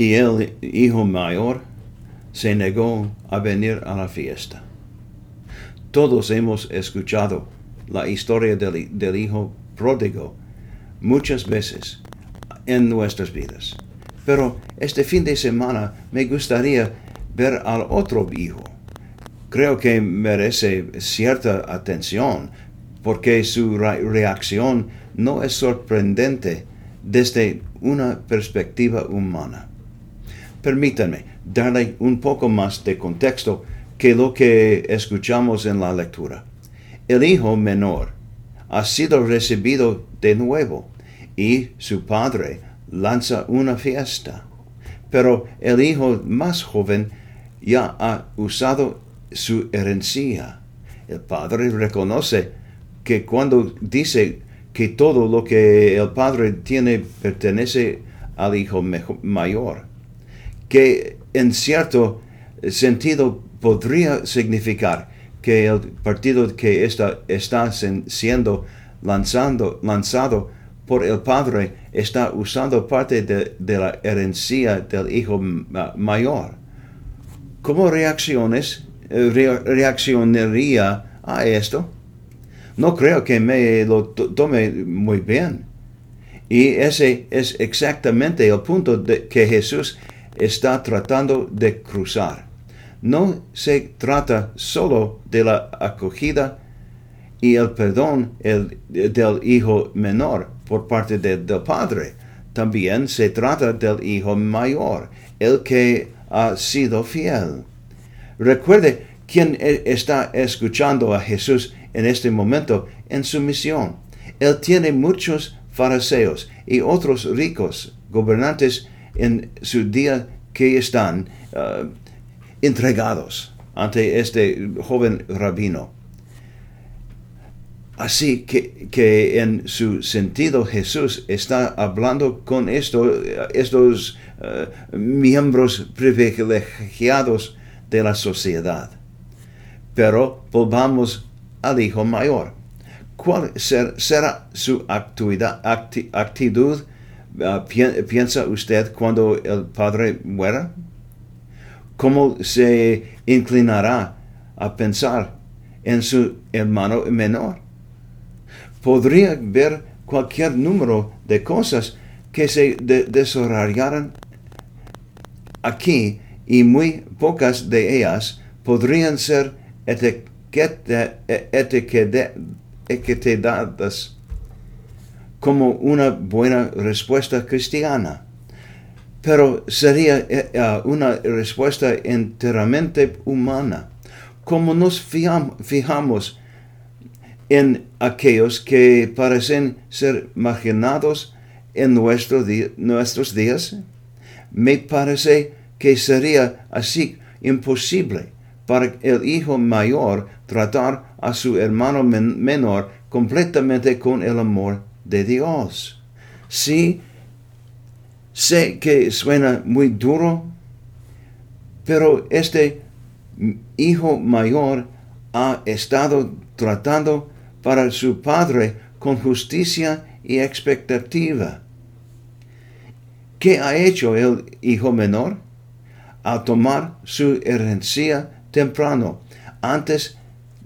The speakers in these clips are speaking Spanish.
Y el hijo mayor se negó a venir a la fiesta. Todos hemos escuchado la historia del, del hijo pródigo muchas veces en nuestras vidas. Pero este fin de semana me gustaría ver al otro hijo. Creo que merece cierta atención porque su reacción no es sorprendente desde una perspectiva humana. Permítanme darle un poco más de contexto que lo que escuchamos en la lectura. El hijo menor ha sido recibido de nuevo y su padre lanza una fiesta. Pero el hijo más joven ya ha usado su herencia. El padre reconoce que cuando dice que todo lo que el padre tiene pertenece al hijo mayor, que en cierto sentido podría significar que el partido que está, está siendo lanzando, lanzado por el padre está usando parte de, la herencia del hijo mayor. ¿Cómo reacciones, eh, reaccionaría a esto? No creo que me lo tome muy bien. Y ese es exactamente el punto de que Jesús está tratando de cruzar. No se trata solo de la acogida y el perdón del hijo menor por parte del padre. También se trata del hijo mayor, el que ha sido fiel. Recuerde quién e, está escuchando a Jesús en este momento en su misión. Él tiene muchos fariseos y otros ricos gobernantes en su día que están uh, entregados ante este joven rabino. Así que, en su sentido Jesús está hablando con esto, estos eh, miembros privilegiados de la sociedad. Pero volvamos al hijo mayor. ¿Cuál será su actitud, eh, piensa usted, cuando el padre muera? ¿Cómo se inclinará a pensar en su hermano menor? podría ver cualquier número de cosas que se desarrollaran aquí y muy pocas de ellas podrían ser etiquetadas como una buena respuesta cristiana. Pero sería eh, eh, una respuesta enteramente humana. Como nos fijamos en aquellos que parecen ser marginados en nuestros días? Me parece que sería así imposible para el hijo mayor tratar a su hermano menor completamente con el amor de Dios. Sí, sé que suena muy duro, pero este hijo mayor ha estado tratando para su padre con justicia y expectativa. ¿Qué ha hecho el hijo menor? Al tomar su herencia temprano, antes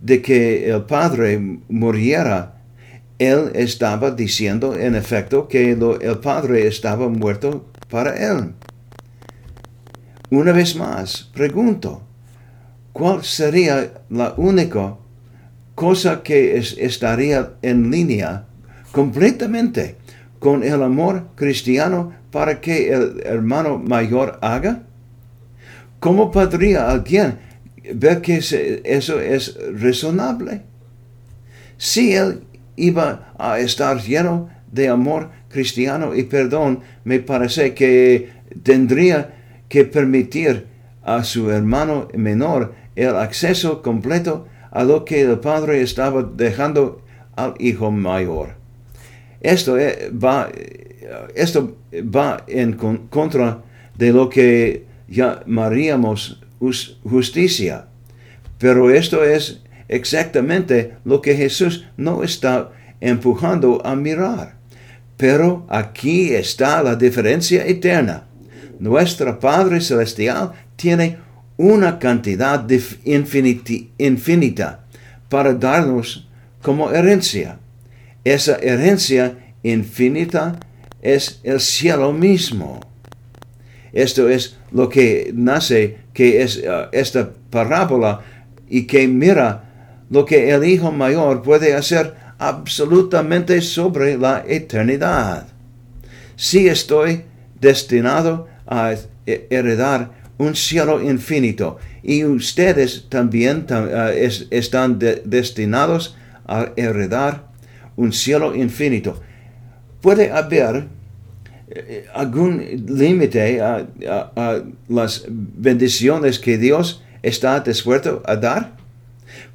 de que el padre muriera, él estaba diciendo en efecto que el padre estaba muerto para él. Una vez más, pregunto, ¿cuál sería la única cosa que estaría en línea completamente con el amor cristiano para que el hermano mayor haga? ¿Cómo podría alguien ver que eso es razonable? Si él iba a estar lleno de amor cristiano y perdón, me parece que tendría que permitir a su hermano menor el acceso completo a lo que el padre estaba dejando al hijo mayor. Esto eh, va, esto va en contra de lo que llamaríamos justicia. Pero esto es exactamente lo que Jesús no está empujando a mirar. Pero aquí está la diferencia eterna. nuestro Padre Celestial tiene una cantidad de infinita para darnos como herencia. Esa herencia infinita es el cielo mismo. Esto es lo que nace, que es uh, esta parábola y que mira lo que el Hijo Mayor puede hacer absolutamente sobre la eternidad. Si estoy destinado a heredar un cielo infinito y ustedes también uh, están destinados a heredar un cielo infinito. Puede haber eh, algún límite a, las bendiciones que Dios está dispuesto a dar?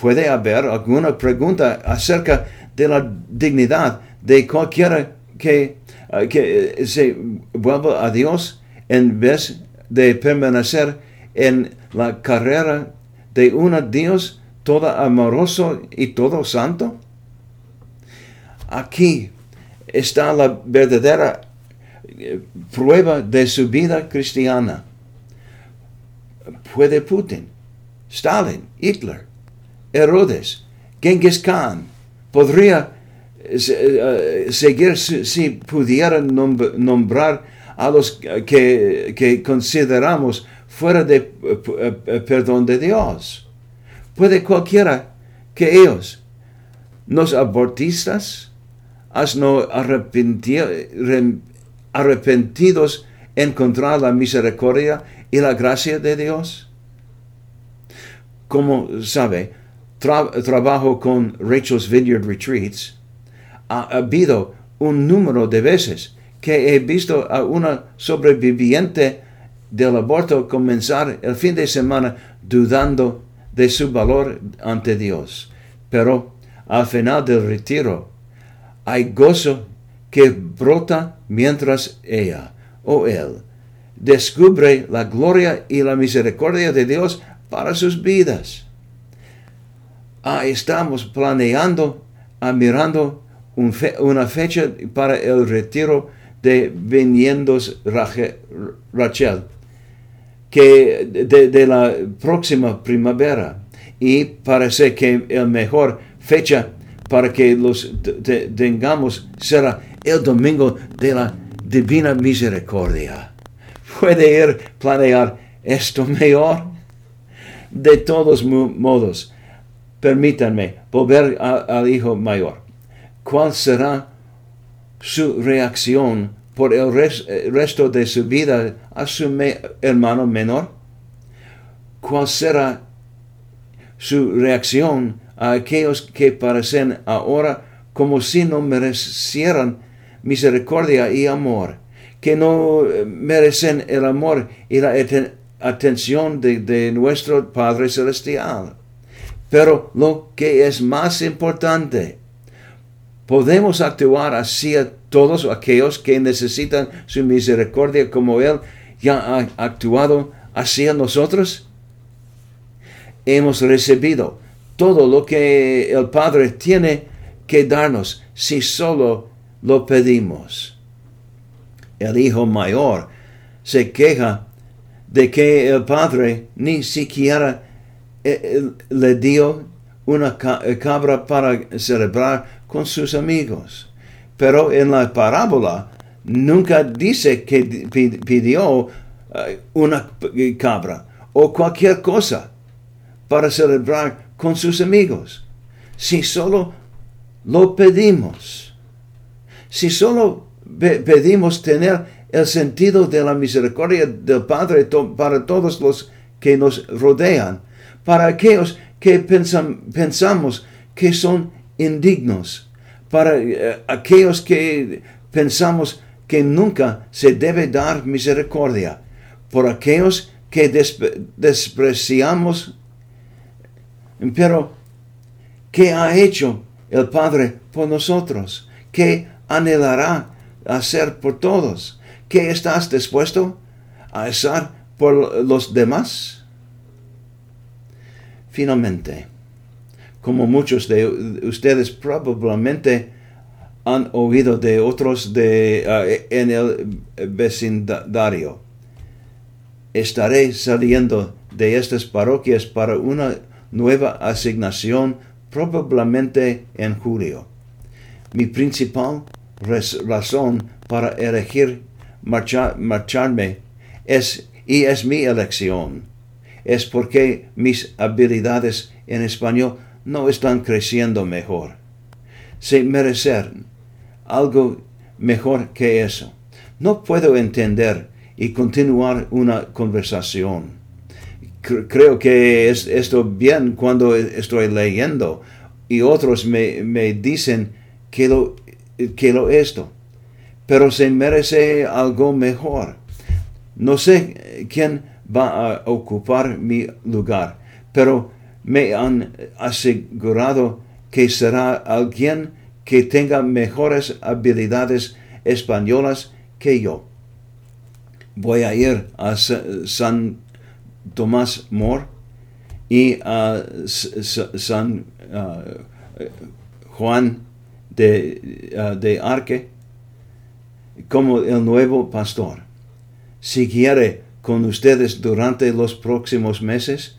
¿Puede haber alguna pregunta acerca de la dignidad de cualquiera que, eh, que eh, se vuelva a Dios en vez de permanecer en la carrera de un Dios todo amoroso y todo santo? Aquí está la verdadera eh, prueba de su vida cristiana. Puede Putin, Stalin, Hitler, Herodes, Genghis Khan, podría eh, eh, seguir si pudiera nombrar a los que, que consideramos fuera de perdón de Dios. Puede cualquiera que ellos, los abortistas, no arrepentidos encontrar la misericordia y la gracia de Dios? Como sabe, trabajo con Rachel's Vineyard Retreats. Ha habido un número de veces que he visto a una sobreviviente del aborto comenzar el fin de semana dudando de su valor ante Dios. Pero al final del retiro, hay gozo que brota mientras ella o él descubre la gloria y la misericordia de Dios para sus vidas. Ah, estamos planeando, ah, mirando una fecha para el retiro de Viniendos Rachel, que de, de, la próxima primavera. Y parece que el mejor fecha para que los tengamos será el domingo de la divina misericordia. ¿Puede ir planear esto mejor? De todos modos, permítanme volver al hijo mayor. ¿Cuál será su reacción por el resto de su vida a su hermano menor? ¿Cuál será su reacción a aquellos que parecen ahora como si no merecieran misericordia y amor, que no merecen el amor y la atención de, nuestro Padre Celestial. Pero lo que es más importante, podemos actuar así a todos aquellos que necesitan su misericordia como Él ya ha actuado hacia nosotros. Hemos recibido todo lo que el Padre tiene que darnos si solo lo pedimos. El hijo mayor se queja de que el Padre ni siquiera le dio una eh, cabra para celebrar con sus amigos. Pero en la parábola nunca dice que pidió una cabra o cualquier cosa para celebrar con sus amigos. Si solo lo pedimos. Si solo pedimos tener el sentido de la misericordia del Padre para todos los que nos rodean, para aquellos que pensamos que son indignos, para eh, aquellos que pensamos que nunca se debe dar misericordia, por aquellos que despreciamos pero, ¿qué ha hecho el Padre por nosotros? ¿Qué anhelará hacer por todos? ¿Qué estás dispuesto a hacer por los demás? Finalmente, como muchos de ustedes probablemente han oído de otros de, ah, en el vecindario, estaré saliendo de estas parroquias para una nueva asignación probablemente en julio. Mi principal razón para elegir marcharme es, y es mi elección, es porque mis habilidades en español no están creciendo mejor. Se merecen algo mejor que eso. No puedo entender y continuar una conversación. Creo que es esto bien cuando estoy leyendo y otros me, me dicen que lo, que lo esto, pero se merece algo mejor. No sé quién va a ocupar mi lugar, pero me han asegurado que será alguien que tenga mejores habilidades españolas que yo. Voy a ir a San Tomás More y a San uh, Juan de, uh, de Arque como el nuevo pastor. Si quiere con ustedes durante los próximos meses,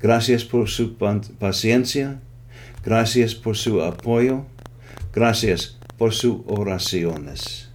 gracias por su paciencia, gracias por su apoyo, gracias por sus oraciones.